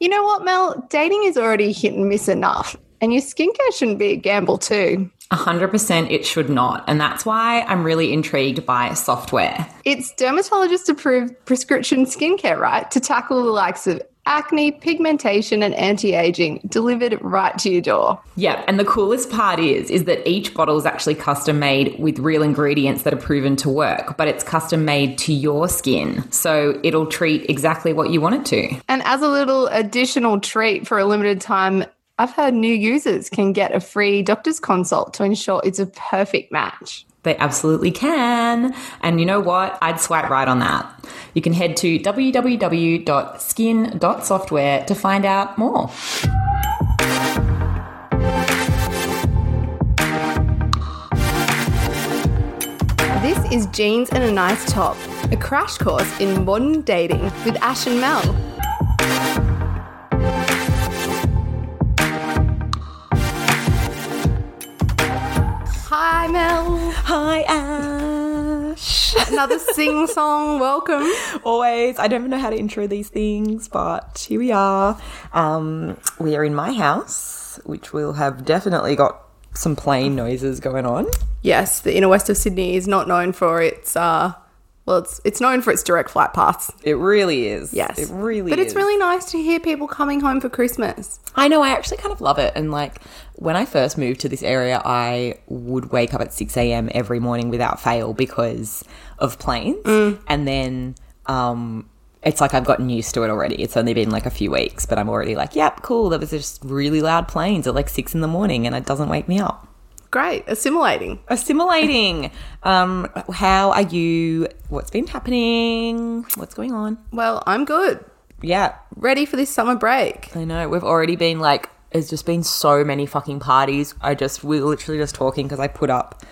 You know what, Mel? Dating is already hit and miss enough, and your skincare shouldn't be a gamble too. 100% it should not. And that's why I'm really intrigued by software. It's dermatologist approved prescription skincare, right? To tackle the likes of acne, pigmentation, and anti-aging delivered right to your door. Yeah, and the coolest part is is that each bottle is actually custom made with real ingredients that are proven to work, but it's custom made to your skin. So it'll treat exactly what you want it to. And as a little additional treat for a limited time, I've heard new users can get a free doctor's consult to ensure it's a perfect match. They absolutely can. And you know what? I'd swipe right on that. You can head to www.skin.software to find out more. This is Jeans and a Nice Top, a crash course in modern dating with Ash and Mel. Hi, Ash. Another sing song. Welcome. Always. I don't even know how to intro these things, but here we are. Um, we are in my house, which will have definitely got some plane noises going on. Yes, the inner west of Sydney is not known for its uh well it's it's known for its direct flight paths. It really is. Yes. It really is. But is. it's really nice to hear people coming home for Christmas. I know, I actually kind of love it. And like when I first moved to this area, I would wake up at 6 a.m. every morning without fail because of planes. And then um, it's like I've gotten used to it already. It's only been like a few weeks, but I'm already like, yep, cool. There was just really loud planes at like six in the morning and it doesn't wake me up. Great, assimilating. Assimilating. um, how are you? What's been happening? What's going on? Well, I'm good. Yeah, Ready for this summer break. I know. We've already been like, it's just been so many fucking parties. I just, we were literally just talking because I put up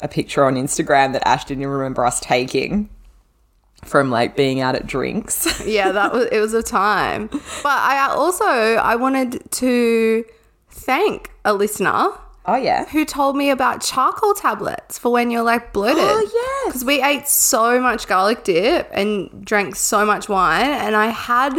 a picture on Instagram that Ash didn't remember us taking from like being out at drinks. Yeah, that was it was a time. But I also I wanted to thank a listener oh, yeah. who told me about charcoal tablets for when you're like bloated. Oh, yes. Because we ate so much garlic dip and drank so much wine, and I had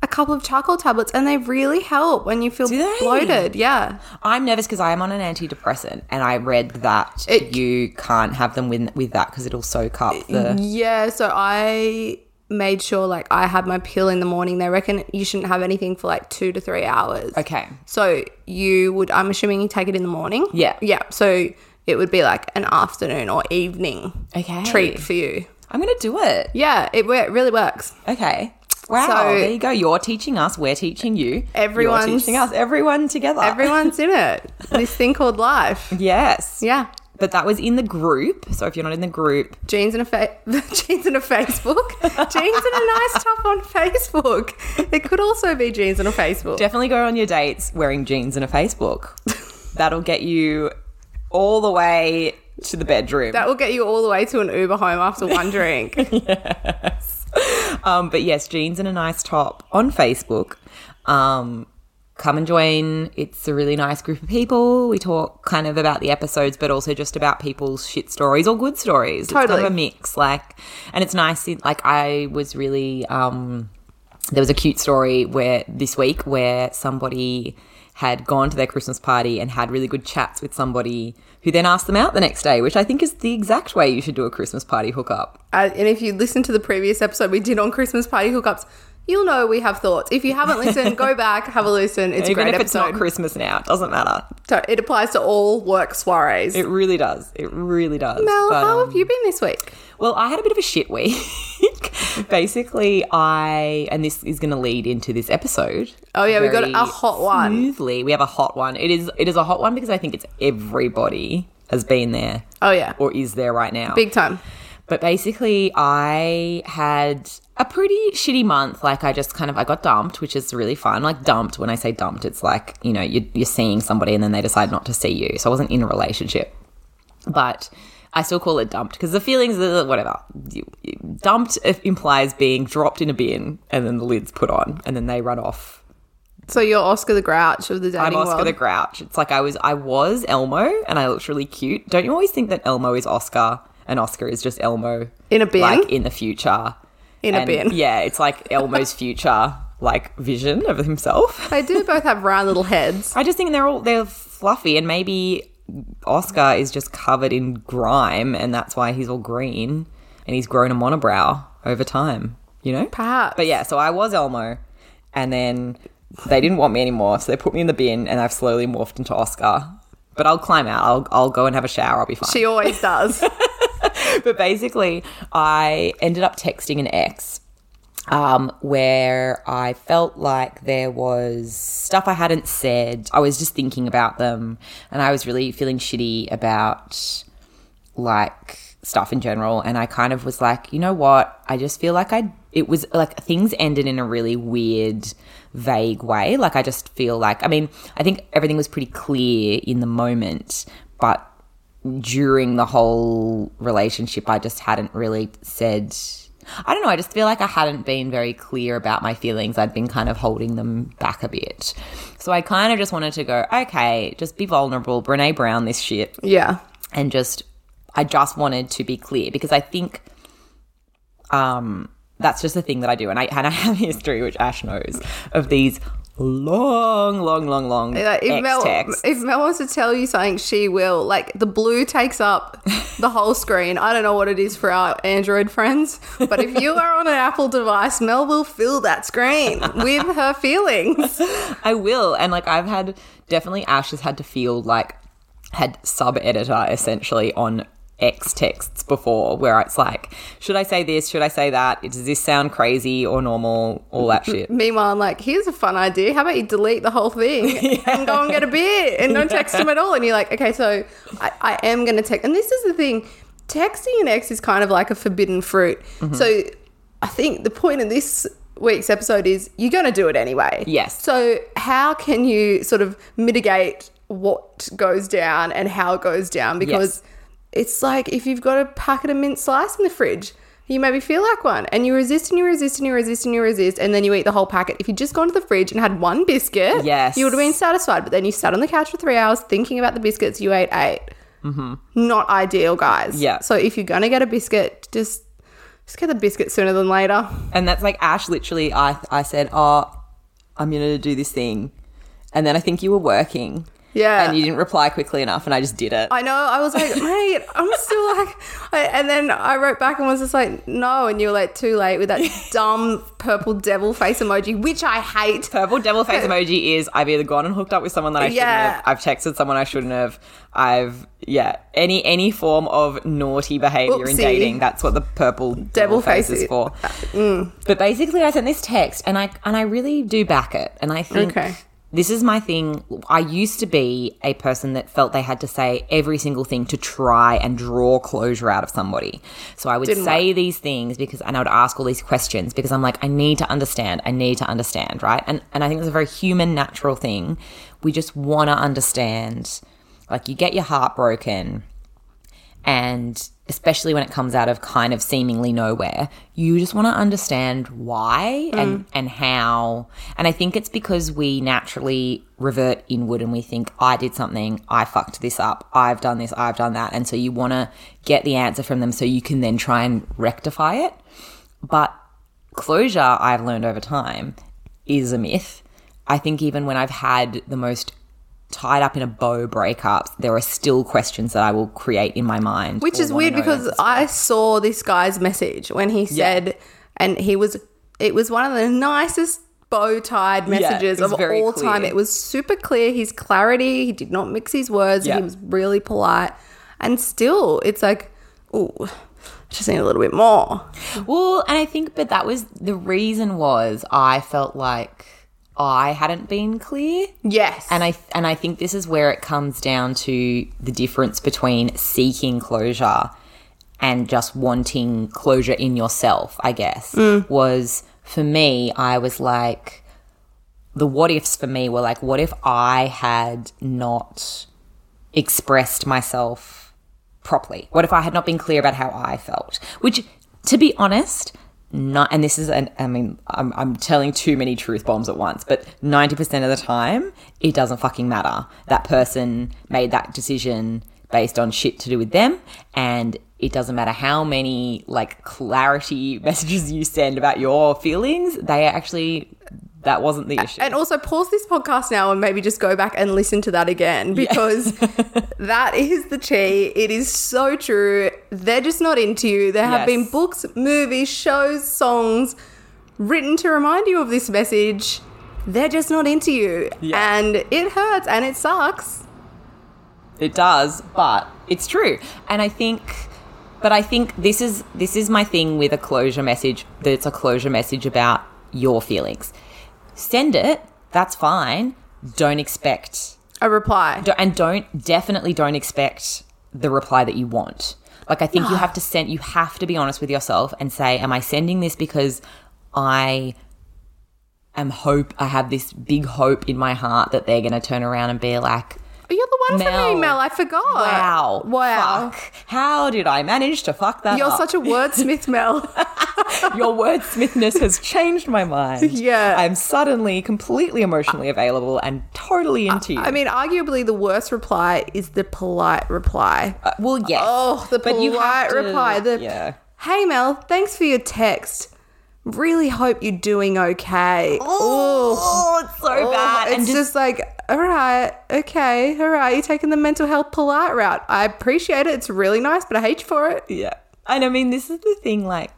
a couple of charcoal tablets, and they really help when you feel bloated. Yeah. I'm nervous because I am on an antidepressant and I read that It- you can't have them with, with that because it'll soak up the. Yeah, so I made sure like I had my pill in the morning. They reckon you shouldn't have anything for like two to three hours. Okay. So you would, I'm assuming you take it in the morning. Yeah. Yeah. So it would be like an afternoon or evening Okay. treat for you. I'm going to do it. Yeah, it, it really works. Okay. Wow. So- there you go. You're teaching us. We're teaching you. Everyone's- You're teaching us. Everyone together. Everyone's in it. This thing called life. Yes. Yeah. But that was in the group. So if you're not in the group, Jeans and a fa- jeans and a Facebook. jeans and a nice top on Facebook. It could also be jeans and a Facebook. definitely go on your dates wearing jeans and a Facebook. That'll get you all the way to the bedroom. that will get you all the way to an Uber home after one drink. Um, but yes, jeans and a nice top on Facebook. Um, come and join. It's a really nice group of people. We talk kind of about the episodes, but also just about people's shit stories or good stories. It's Totally. kind of a mix. Like, and it's nice. Like, I was really. Um, there was a cute story where this week where somebody had gone to their Christmas party and had really good chats with somebody who then asked them out the next day, which I think is the exact way you should do a Christmas party hookup. Uh, and if you listen to the previous episode we did on Christmas party hookups, you'll know we have thoughts. If you haven't listened, go back, have a listen. It's a Even great if it's episode. not Christmas now, it doesn't matter. So it applies to all work soirees. It really does. It really does. Mel, But, how um, have you been this week? Well, I had a bit of a shit week. Basically, I and this is going to lead into this episode. Oh, yeah, we got a hot one. Smoothly, we have a hot one. It is it is a hot one because I think it's everybody has been there Oh yeah, or is there right now. big time. But basically, I had a pretty shitty month. Like, I just kind of I got dumped, which is really fun. Like, dumped. When I say dumped, it's like you know you're, you're seeing somebody and then they decide not to see you. So I wasn't in a relationship, but I still call it dumped because the feelings, are whatever. Dumped implies being dropped in a bin and then the lid's put on and then they run off So you're Oscar the Grouch of the dating I'm Oscar world. the Grouch. It's like I was I was Elmo and I looked really cute. Don't you always think that Elmo is Oscar and Oscar is just Elmo In a bin? like in the future? In a bin. Yeah, it's like Elmo's future like vision of himself. They do both have round little heads. I just think they're all they're fluffy, and maybe Oscar is just covered in grime, and that's why he's all green, and he's grown a monobrow over time. You know, Perhaps. But yeah, so I was Elmo, and then they didn't want me anymore, so they put me in the bin, and I've slowly morphed into Oscar. But I'll climb out. I'll I'll go and have a shower. I'll be fine. She always does. but basically, I ended up texting an ex um, where I felt like there was stuff I hadn't said. I was just thinking about them, and I was really feeling shitty about like stuff in general. And I kind of was like, you know what? I just feel like I. It was like things ended in a really weird, vague way. Like I just feel like. I mean, I think everything was pretty clear in the moment, but during the whole relationship, I just hadn't really said. I don't know. I just feel like I hadn't been very clear about my feelings. I'd been kind of holding them back a bit. So I kind of just wanted to go, okay, just be vulnerable, Brene Brown, this shit, yeah. and just, I just wanted to be clear because I think, um, that's just a thing that I do, and I and I have a history, which Ash knows, of these long, long, long, long Like, if, Mel, if Mel wants to tell you something, she will. Like the blue takes up the whole screen. I don't know what it is for our Android friends, but if you are on an Apple device, Mel will fill that screen with her feelings. I will. And like I've had definitely Ash has had to feel like had sub editor essentially on X texts before where it's like, should I say this? Should I say that? Does this sound crazy or normal? All that shit. Meanwhile, I'm like, here's a fun idea. How about you delete the whole thing and go and get a beer and don't text him at all? And you're like, okay, so I, I am going to text. And this is the thing texting an ex is kind of like a forbidden fruit. Mm-hmm. So I think the point of this week's episode is you're going to do it anyway. Yes. So how can you sort of mitigate what goes down and how it goes down? Because it's like if you've got a packet of mint slice in the fridge, you maybe feel like one, and you resist and you resist and you resist and you resist, and then you eat the whole packet. If you'd just gone to the fridge and had one biscuit, Yes. you would have been satisfied. But then you sat on the couch for three hours thinking about the biscuits. You ate 8 Mm-hmm. Not ideal, guys. Yeah. So if you're gonna get a biscuit, just just get the biscuit sooner than later. And that's like Ash literally I I said, Oh, I'm gonna do this thing. And then I think you were working. Yeah. And you didn't reply quickly enough and I just did it. I know. I was like, mate, I'm still like, I, and then I wrote back and was just like, no, and you were like, too late with that dumb purple devil face emoji, which I hate. Purple devil face emoji is I've either gone and hooked up with someone that I shouldn't Yeah. have. I've texted someone I shouldn't have. I've yeah any any form of naughty behavior in dating. That's what the purple devil, face, face is for. Mm. But basically, I sent this text, and I and I really do back it. And I think Okay. This is my thing. I used to be a person that felt they had to say every single thing to try and draw closure out of somebody. So I would Didn't say these things because, and I would ask all these questions because I'm like, I need to understand. I need to understand, right? And and I think it's a very human, natural thing. We just want to understand. Like you get your heart broken and especially when it comes out of kind of seemingly nowhere you just want to understand why hmm. and and how. And i think it's because we naturally revert inward and we think i did something i fucked this up i've done this i've done that. And so you want to get the answer from them so you can then try and rectify it. But closure i've learned over time is a myth. I think even when i've had the most tied up in a bow breakups there are still questions that i will create in my mind Which is weird because I saw this guy's message when he said, and he was, it was one of the nicest bow tied messages was of all time. It was super clear. His clarity, he did not mix his words, Yeah. he was really polite. And still, it's like, ooh, I just need a little bit more. Well, and I think, but that was the reason was I felt like I hadn't been clear, Yes. and I and I think this is where it comes down to the difference between seeking closure and just wanting closure in yourself. I guess mm. was for me. I was like, the what ifs for me were like, what if I had not expressed myself properly? What if I had not been clear about how I felt? Which, to be honest, not, and this is, an, I mean, I'm, I'm telling too many truth bombs at once, but 90% of the time, it doesn't fucking matter. That person made that decision based on shit to do with them, and it doesn't matter how many, like, clarity messages you send about your feelings, they actually That wasn't the issue. And also pause this podcast now and maybe just go back and listen to that again because that is the tea. It is so true. They're just not into you. There have Yes. been books, movies, shows, songs written to remind you of this message. They're just not into you. Yeah. And it hurts and it sucks. It does, but it's true. And I think but I think this is this is my thing with a closure message that it's a closure message about your feelings. Send it, that's fine. Don't expect A reply. don't- and don't definitely don't expect the reply that you want. Like I think you ah. have to send you have to be honest with yourself and say am I sending this because I am hope I have this big hope in my heart that they're going to turn around and be like You're the one Mel. for me, Mel. I forgot. Wow. Wow. Fuck. How did I manage to fuck that You're up? such a wordsmith, Mel. Your wordsmithness has changed my mind. Yeah. I'm suddenly completely emotionally available and totally into you. I mean, arguably the worst reply is the polite reply. Uh, well, yes. Oh, the But polite to- reply. The yeah. Hey Mel, thanks for your text. Really hope you're doing okay. Oh, it's so Oh, bad. It's and just, just, like, all right, okay, all right. You're taking the mental health polite route. I appreciate it. It's really nice, but I hate you for it. yeah. And I mean, this is the thing. Like,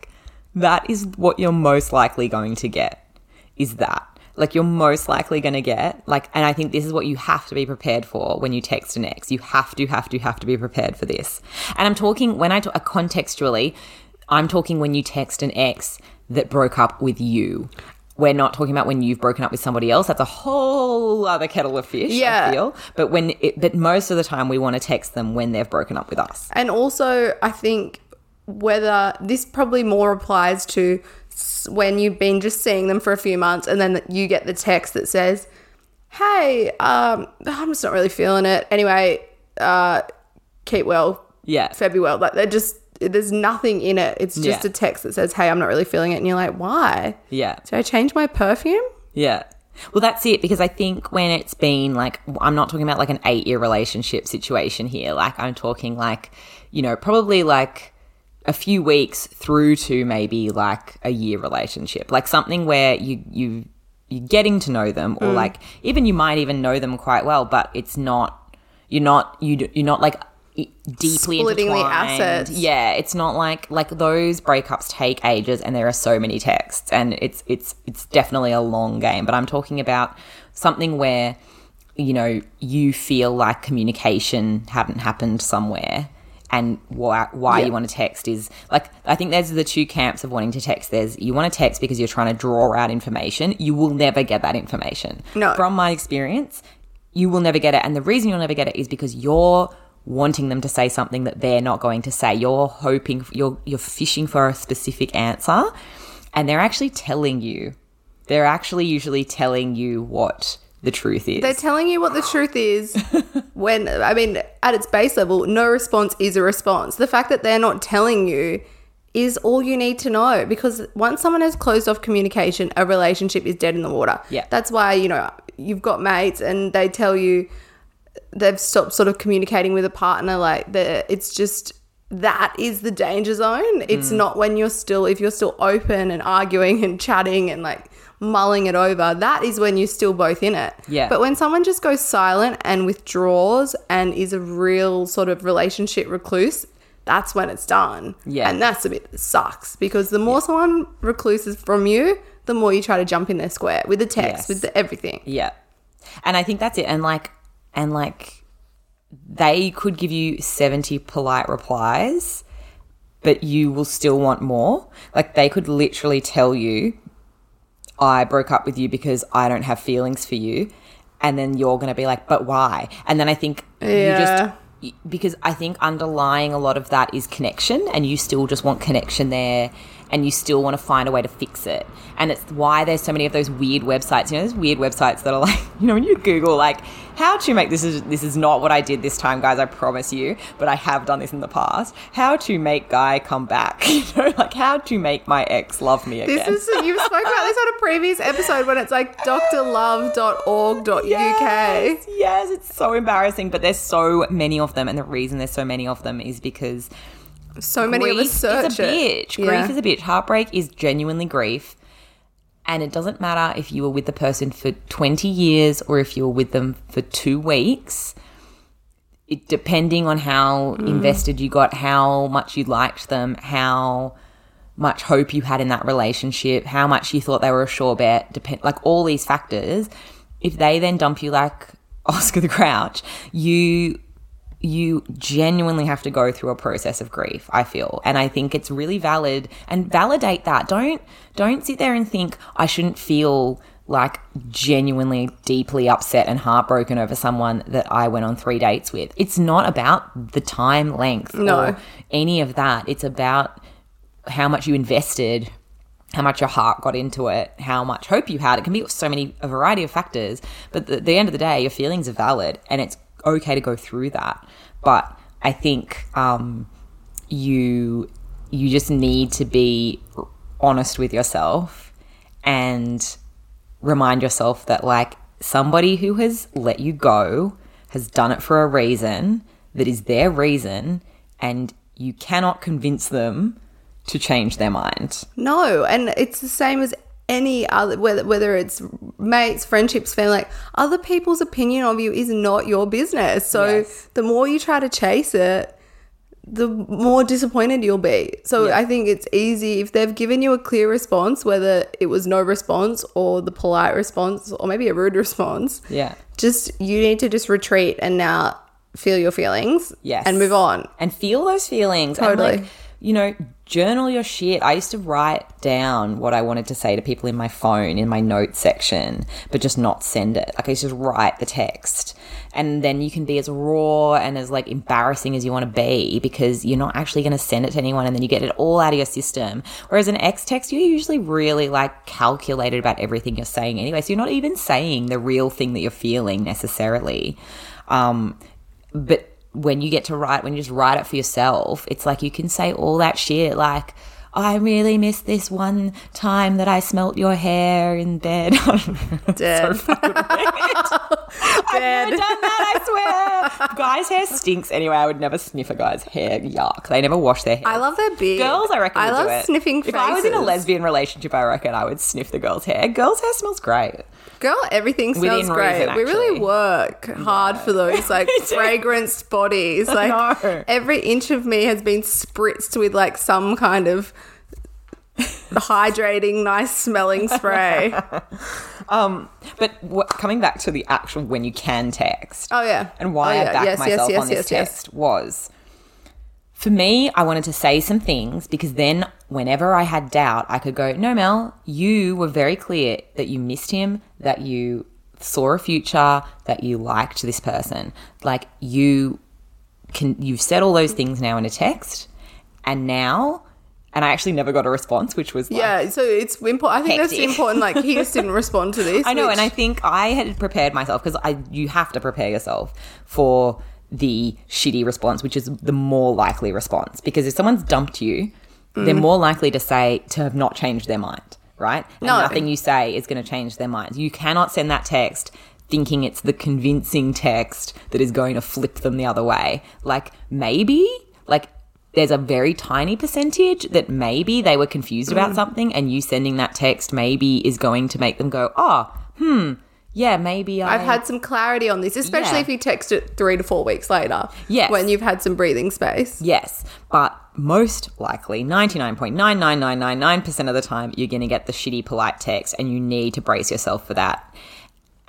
that is what you're most likely going to get. Is that like you're most likely going to get like, and I think this is what you have to be prepared for when you text an ex. You have to, have to, have to be prepared for this. And I'm talking when I talk uh, contextually. I'm talking when you text an ex that broke up with you. We're not talking about when you've broken up with somebody else. That's a whole other kettle of fish. Yeah. I feel. But when, it, but most of the time, we want to text them when they've broken up with us. And also, I think whether this probably more applies to when you've been just seeing them for a few months and then you get the text that says, Hey, um, I'm just not really feeling it. Anyway, uh, keep well, Yeah. Febby well. Like, they're just, there's nothing in it. It's just Yeah. a text that says, Hey, I'm not really feeling it. And you're like, Why? Yeah. Did I change my perfume? Yeah. Well, that's it because I think when it's been like, I'm not talking about like an eight year relationship situation here. Like, I'm talking like, you know, probably like a few weeks through to maybe like a year relationship, like something where you, you, you're getting to know them or mm. like even you might even know them quite well, but it's not, you're not, you you're not like deeply Splitting the assets. Yeah, it's not like like those breakups take ages and there are so many texts and it's it's it's definitely a long game, but I'm talking about something where you know, you feel like communication hadn't happened somewhere and why why you want to text is like I think there's the two camps of wanting to text. There's you want to text because you're trying to draw out information. You will never get that information. No. From my experience, you will never get it. And the reason you'll never get it is because you're wanting them to say something that they're not going to say. You're hoping you're you're fishing for a specific answer and they're actually telling you. They're actually usually telling you what the truth is. They're telling you what the truth is when, I mean, at its base level, no response is a response. The fact that they're not telling you is all you need to know because once someone has closed off communication, a relationship is dead in the water. Yeah. That's why, you know, you've got mates and they tell you they've stopped sort of communicating with a partner. Like, the, it's just. That is the danger zone. Mm. It's not when you're still, if you're still open and arguing and chatting and like mulling it over, that is when you're still both in it. Yeah. But when someone just goes silent and withdraws and is a real sort of relationship recluse, that's when it's done. Yeah. And that's a bit that sucks because the more someone recluses from you, the more you try to jump in their square with the text, Yes. with the everything. Yeah. And I think that's it. And like, and like, they could give you 70 polite replies, but you will still want more. Like, they could literally tell you, I broke up with you because I don't have feelings for you. And then you're going to be like, but why? And then I think you Yeah. just, because I think underlying a lot of that is connection, and you still just want connection there, and you still want to find a way to fix it. And it's why there's so many of those weird websites. You know, those weird websites that are like, you know, when you Google like how to make this is this is not what I did this time, guys. I promise you, but I have done this in the past. How to make guy come back? You know, like how to make my ex love me again. This is you spoke about this on a previous episode when it's like drlove.org.uk. Yes, yes, it's so embarrassing, but there's so many of them, and the reason there's so many of them is because So many of us grief search is a it. bitch. Yeah. Grief is a bitch. Heartbreak is genuinely grief, And it doesn't matter if you were with the person for 20 years or if you were with them for two weeks. It, depending on how mm. invested you got, how much you liked them, how much hope you had in that relationship, how much you thought they were a sure bet, depend like all these factors. If they then dump you like Oscar the Grouch, you you genuinely have to go through a process of grief i feel and i think it's really valid and validate that don't don't sit there and think i shouldn't feel like genuinely deeply upset and heartbroken over someone that i went on three dates with it's not about the time length No. or any of that it's about how much you invested how much your heart got into it, how much hope you had. It can be so many, a variety of factors. But at the end of the day, your feelings are valid and it's okay to go through that. But I think um, you you just need to be honest with yourself and remind yourself that like somebody who has let you go has done it for a reason that is their reason and you cannot convince them to change their mind. No, and it's the same as any other whether whether it's mates, friendships, family. Like other people's opinion of you is not your business. So Yes. the more you try to chase it, the more disappointed you'll be. So Yeah. I think it's easy if they've given you a clear response, whether it was no response or the polite response or maybe a rude response. Yeah. Just you need to just retreat and now feel your feelings. Yes. And move on. And feel those feelings. And Totally. like, you know, journal your shit. I used to write down what I wanted to say to people in my phone, in my notes section, but just not send it. Like I used to just write the text. And then you can be as raw and as like embarrassing as you want to be because you're not actually going to send it to anyone and then you get it all out of your system. Whereas an X text, you're usually really like calculated about everything you're saying anyway. So you're not even saying the real thing that you're feeling necessarily. Um, but when you get to write when you just write it for yourself it's like you can say all that shit like I really miss this one time that I smelt your hair in bed. Dead. I've never done that, I swear. guys' hair stinks anyway. I would never sniff a guy's hair. Yuck. They never wash their hair. I love their beard. Girls, I reckon. I love sniffing If I was in a lesbian relationship, I reckon I would sniff the girl's hair. Girl's hair smells great. Girl, everything smells Within great. reason, we really work hard for those like fragranced bodies. Like every inch of me has been spritzed with like some kind of hydrating, nice smelling spray. Um, but what, coming back to the actual when you can text. Oh yeah. and why Oh, I backed Yes, yes, myself yes, on this yes, yes. text was for me, I wanted to say some things because then whenever I had doubt, I could go, No, Mel, you were very clear that you missed him, that you saw a future, that you liked this person. Like you can you've said all those things now in a text and now and I actually never got a response, which was like, Yeah, so it's important. I think that's Hectic. important. Like he just didn't respond to this. I know, which- and I think I had prepared myself because I you have to prepare yourself for the shitty response, which is the more likely response. Because if someone's dumped you, they're Mm. more likely to say to have not changed their mind, right? And No. nothing you say is going to change their minds. You cannot send that text thinking it's the convincing text that is going to flip them the other way. Like maybe, there's a very tiny percentage that maybe they were confused Mm. about something and you sending that text maybe is going to make them go, oh, hmm, yeah, maybe I. I've had some clarity on this, especially Yeah. if you text it three to four weeks later. Yes. When you've had some breathing space. Yes, but most likely, 99.99999% of the time, you're going to get the shitty polite text and you need to brace yourself for that.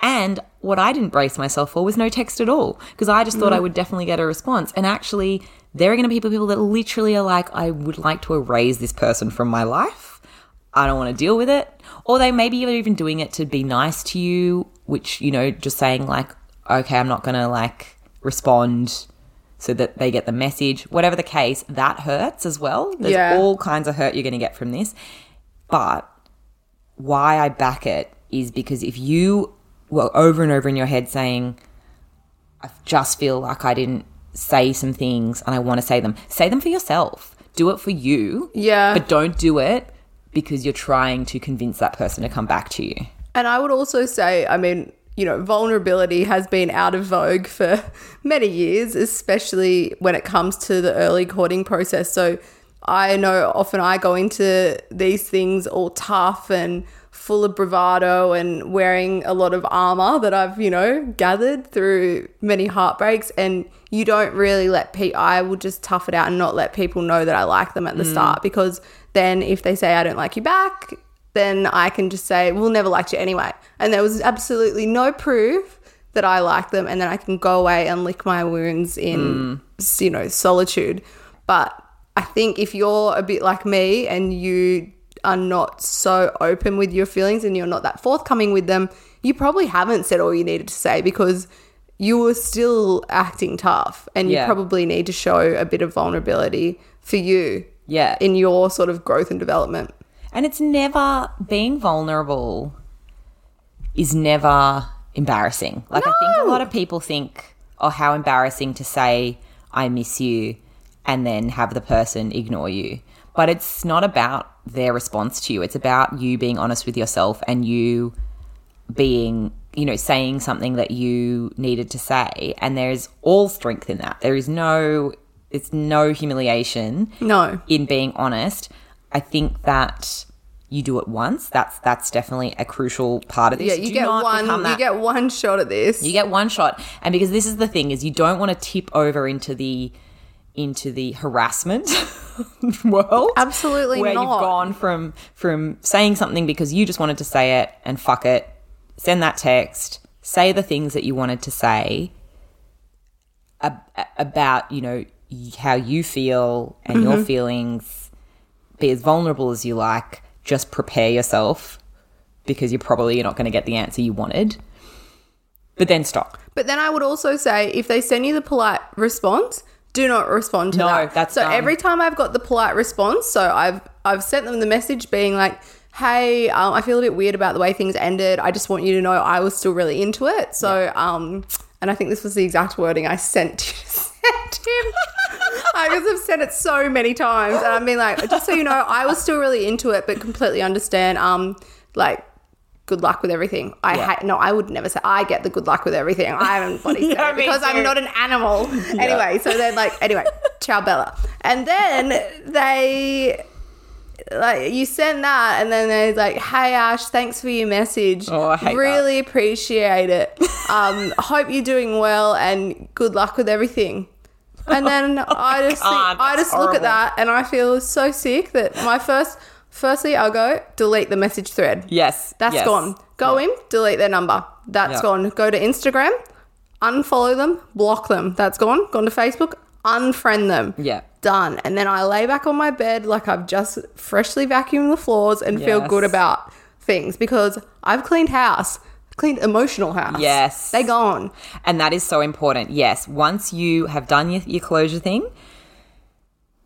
And what I didn't brace myself for was no text at all because I just thought I would definitely get a response. And actually, there are going to be people that literally are like, I would like to erase this person from my life. I don't want to deal with it. Or they maybe are even doing it to be nice to you, which, you know, just saying like, okay, I'm not going to like respond so that they get the message. Whatever the case, that hurts as well. There's Yeah. all kinds of hurt you're going to get from this. But why I back it is because if you were over and over in your head saying, I just feel like I didn't say some things and I want to say them, say them for yourself. Do it for you. Yeah. But don't do it because you're trying to convince that person to come back to you. And I would also say, I mean, you know, vulnerability has been out of vogue for many years, especially when it comes to the early courting process. So I know often I go into these things all tough and full of bravado and wearing a lot of armor that I've, you know, gathered through many heartbreaks. And you don't really let people, I will just tough it out and not let people know that I like them at the mm. start because then if they say I don't like you back, then I can just say, we'll never liked you anyway. And there was absolutely no proof that I like them. And then I can go away and lick my wounds in, mm. you know, solitude. But I think if you're a bit like me and you are not so open with your feelings and you're not that forthcoming with them, you probably haven't said all you needed to say because you were still acting tough and you probably need to show a bit of vulnerability for you Yeah. in your sort of growth and development. And it's never being vulnerable is never embarrassing. Like I think a lot of people think, oh, how embarrassing to say I miss you and then have the person ignore you. But it's not about their response to you. It's about you being honest with yourself and you being, you know, saying something that you needed to say. And there's all strength in that. There is no it's no humiliation No. in being honest. I think that you do it once. That's that's definitely a crucial part of this. Yeah, you Do get one you get one shot at this. you get one shot, and because this is the thing is you don't want to tip over into the into the harassment world. Absolutely where not. you've gone from from saying something because you just wanted to say it and fuck it, send that text, say the things that you wanted to say ab- about you know how you feel and Mm-hmm. your feelings. Be as vulnerable as you like. Just prepare yourself because you're probably not going to get the answer you wanted. But then stop. But then I would also say if they send you the polite response, do not respond to No, that. that's so dumb. every time I've got the polite response, so I've I've sent them the message being like, "Hey, um, I feel a bit weird about the way things ended. I just want you to know I was still really into it." So, um, and I think this was the exact wording I sent sent him. I just have said it so many times, and I've been like, just so you know, I was still really into it, but completely understand. Um, like good luck with everything. I Yeah. hate no, I would never say I get the good luck with everything. I haven't bloody said Yeah, it me because too. I'm not an animal. Anyway, so then like anyway, ciao Bella. And then they like you send that and then they're like, Hey Ash, thanks for your message. Oh, I hate really appreciate it. Um, hope you're doing well and good luck with everything. And then I just think, I just look at that and I feel so sick that my first firstly I'll go delete the message thread. Yes. That's yes. gone. Go in, delete their number. That's Yeah. gone. Go to Instagram, unfollow them, block them. That's gone. Gone to Facebook, unfriend them. Yeah. Done. And then I lay back on my bed like I've just freshly vacuumed the floors and feel Yes. good about things because I've cleaned house, cleaned emotional house. Yes. They gone. And that is so important. Yes. Once you have done your, your closure thing,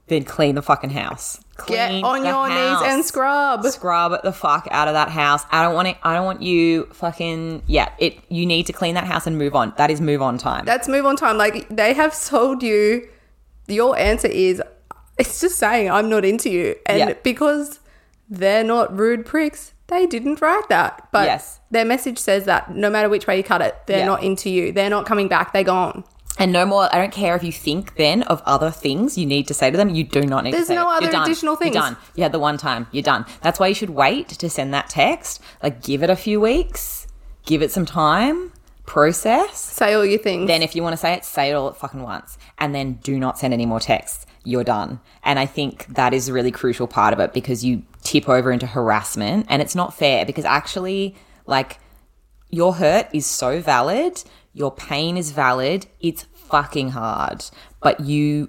then clean the fucking house. Get on your knees and scrub. Scrub the fuck out of that house. I don't want it. I don't want you fucking. Yeah. It. You need to clean that house and move on. That is move on time. That's move on time. Like they have told you your answer is it's just saying I'm not into you. And Yeah. because they're not rude pricks, they didn't write that. But Yes. their message says that no matter which way you cut it, they're Yeah. not into you. They're not coming back. They're gone. And no more. I don't care if you think then of other things you need to say to them. You do not need There's to say no it. other You're done. additional things. You're done. You had the one time. You're done. That's why you should wait to send that text. Like, give it a few weeks. Give it some time. Process. Say all your things. Then, if you want to say it, say it all at fucking once, and then do not send any more texts. You're done. And I think that is a really crucial part of it because you tip over into harassment, and it's not fair because actually, like, your hurt is so valid, your pain is valid. It's fucking hard, but you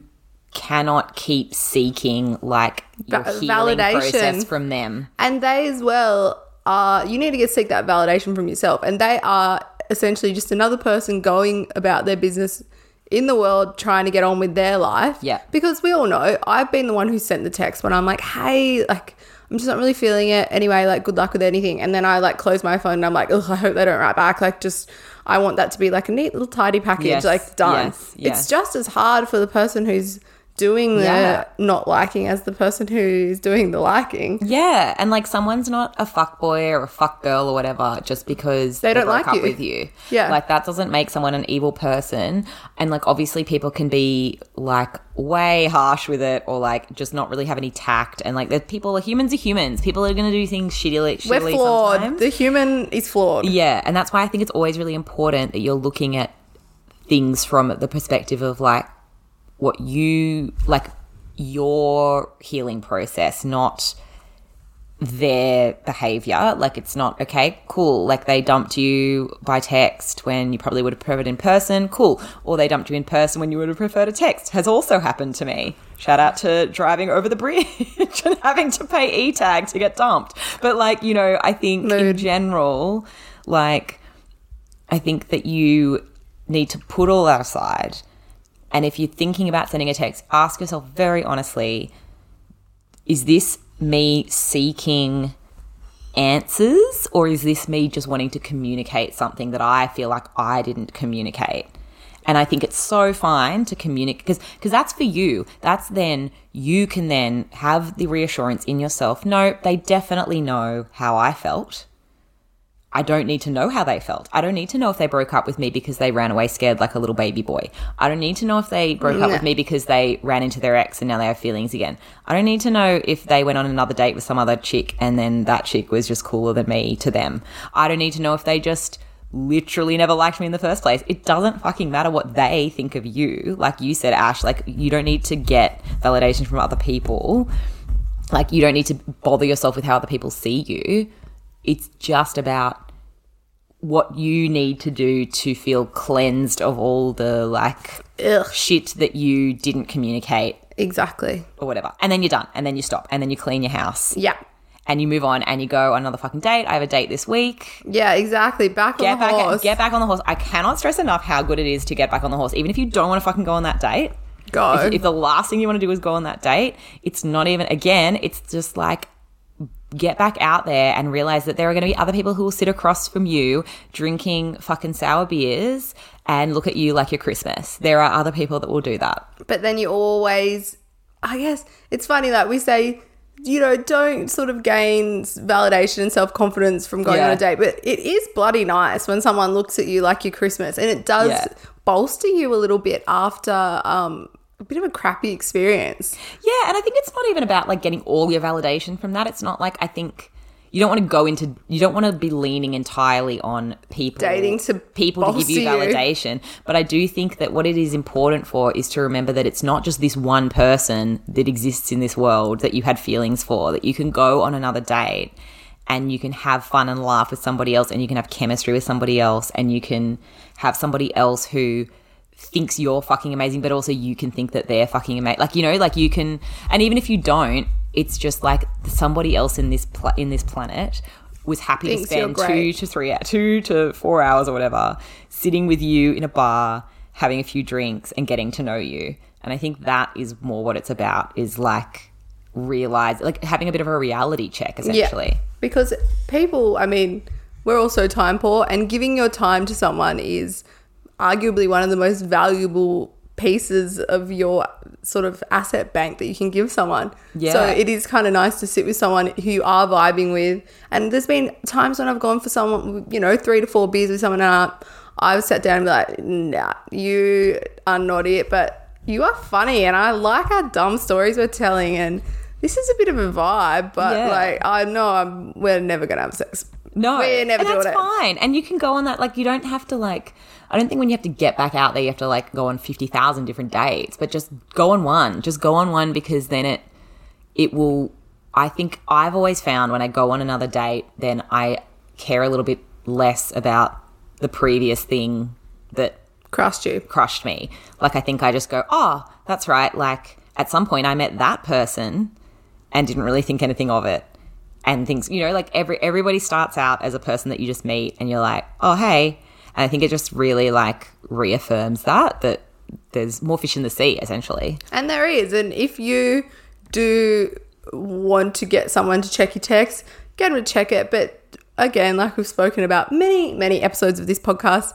cannot keep seeking like your Va- healing validation. process from them. And they as well are, you need to get seek that validation from yourself. And they are essentially just another person going about their business in the world trying to get on with their life. Yeah. Because we all know I've been the one who sent the text when I'm like, hey, like, I'm just not really feeling it. Anyway, like, good luck with anything. And then I like close my phone and I'm like, ugh, I hope they don't write back. Like, just, I want that to be like a neat little tidy package, Yes, like, done. yes, yes. It's just as hard for the person who's doing the Yeah. not liking as the person who's doing the liking. Yeah, and like someone's not a fuck boy or a fuck girl or whatever just because They don't like you. with you. Yeah. like that doesn't make someone an evil person. And like obviously people can be like way harsh with it or like just not really have any tact. And like the people, humans are humans. People are gonna do things shittily. We're flawed. sometimes. The human is flawed. Yeah, and that's why I think it's always really important that you're looking at things from the perspective of like what you like your healing process, not their behavior. Like it's not okay, cool. Like they dumped you by text when you probably would have preferred in person, cool. Or they dumped you in person when you would have preferred a text. Has also happened to me. Shout out to driving over the bridge and having to pay e tag to get dumped. But like you know, I think in general, like I think that you need to put all that aside. And if you're thinking about sending a text, ask yourself very honestly is this me seeking answers or is this me just wanting to communicate something that I feel like I didn't communicate? And I think it's so fine to communicate because because that's for you. That's then you can then have the reassurance in yourself. No, they definitely know how I felt. I don't need to know how they felt. I don't need to know if they broke up with me because they ran away scared like a little baby boy. I don't need to know if they broke up with me because they ran into their ex and now they have feelings again. I don't need to know if they went on another date with some other chick and then that chick was just cooler than me to them. I don't need to know if they just literally never liked me in the first place. It doesn't fucking matter what they think of you. Like you said, Ash, like you don't need to get validation from other people. Like you don't need to bother yourself with how other people see you. It's just about what you need to do to feel cleansed of all the like Ugh. shit that you didn't communicate Exactly. or whatever. And then you're done. And then you stop. And then you clean your house. Yeah. And you move on and you go on another fucking date. I have a date this week. Yeah, exactly. Back Get on the back horse. get back on the horse. I cannot stress enough how good it is to get back on the horse. Even if you don't want to fucking go on that date. Go. If, if the last thing you want to do is go on that date, it's not even again, it's just like get back out there and realize that there are going to be other people who will sit across from you drinking fucking sour beers and look at you like you're Christmas. There are other people that will do that. but then you always i guess it's funny that we say you know don't sort of gain validation and self-confidence from going Yeah. on a date but it is bloody nice when someone looks at you like you're christmas and it does Yeah. bolster you a little bit after um a bit of a crappy experience Yeah, and I think it's not even about like getting all your validation from that. It's not like I think you don't want to go into you don't want to be leaning entirely on people Dating to people to give you you. validation. But I do think that what it is important for is to remember that it's not just this one person that exists in this world that you had feelings for, that you can go on another date and you can have fun and laugh with somebody else and you can have chemistry with somebody else and you can have somebody else who thinks you're fucking amazing, but also you can think that they're fucking amazing. Like you know, like you can, and even if you don't, it's just like somebody else in this pla- in this planet was happy Thinks to spend two to three, two to four hours or whatever, sitting with you in a bar, having a few drinks, and getting to know you. And I think that is more what it's about. Is like realize, like having a bit of a reality check, essentially. Yeah, because people, I mean, we're also time poor, and giving your time to someone is arguably one of the most valuable pieces of your sort of asset bank that you can give someone. Yeah. So it is kind of nice to sit with someone who you are vibing with. And there's been times when I've gone for someone, you know, three to four beers with someone, and I've sat down and be like, nah, you are not it, but you are funny, and I like our dumb stories we're telling, and this is a bit of a vibe, but Yeah. like I know I'm we're never gonna have sex. No, we're never and doing that's it. fine. And you can go on that. Like you don't have to like. I don't think when you have to get back out there, you have to like go on fifty thousand different dates. But just go on one. Just go on one because then it it will. I think I've always found when I go on another date, then I care a little bit less about the previous thing that Crushed you. crushed me. Like I think I just go, oh, that's right. Like at some point I met that person and didn't really think anything of it. And things, you know, like every everybody starts out as a person that you just meet and you're like, oh hey. And I think it just really like reaffirms that that there's more fish in the sea, essentially. And there is. And if you do want to get someone to check your text, get them to check it. But again, like we've spoken about many, many episodes of this podcast,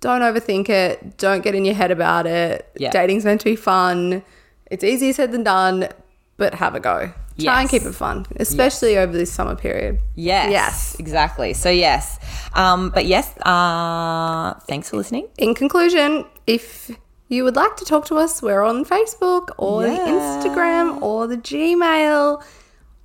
don't overthink it. Don't get in your head about it. Yeah. Dating's meant to be fun. It's easier said than done, but have a go. Try and keep it fun, especially over this summer period. Yes. Yes. Exactly. So yes. Um, but yes, uh, thanks for listening. In conclusion, if you would like to talk to us, we're on Facebook or the Instagram or the Gmail.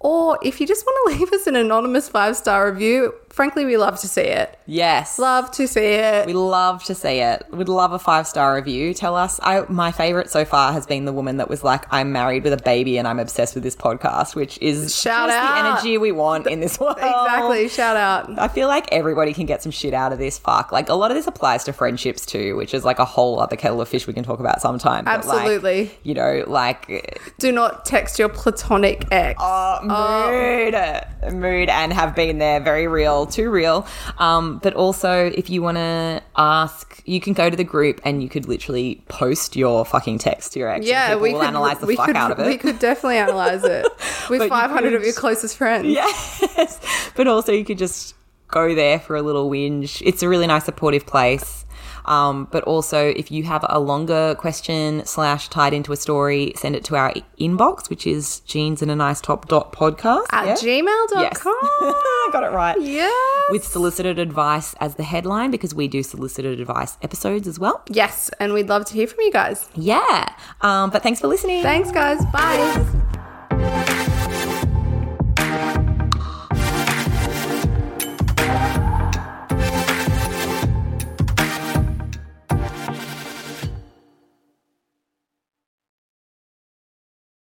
Or if you just want to leave us an anonymous five star review, frankly, we love to see it. Yes. Love to see it. We love to see it. We'd love a five star review. Tell us. I my favorite so far has been the woman that was like, "I'm married with a baby and I'm obsessed with this podcast," which is Shout out. the energy we want in this world. Exactly. Shout out. I feel like everybody can get some shit out of this. Fuck. Like a lot of this applies to friendships too, which is like a whole other kettle of fish we can talk about sometime. But, like, Absolutely. you know, like Do not text your platonic ex. uh, mood, mood, and have been there. Very real, too real. Um, but also, if you want to ask, you can go to the group and you could literally post your fucking text to your ex. yeah, we will could analyze the we fuck could, out of it. We could definitely analyze it with But you 500 of your closest friends. Yes. But also you could just go there for a little whinge. It's a really nice supportive place. Um, but also if you have a longer question slash tied into a story, send it to our inbox, which is jeans and a nice top dot podcast. At yeah? gmail.com. Yes. I got it right. Yeah. With solicited advice as the headline because we do solicited advice episodes as well. Yes, and we'd love to hear from you guys. Yeah. Um, but thanks for listening. Thanks, guys. Bye.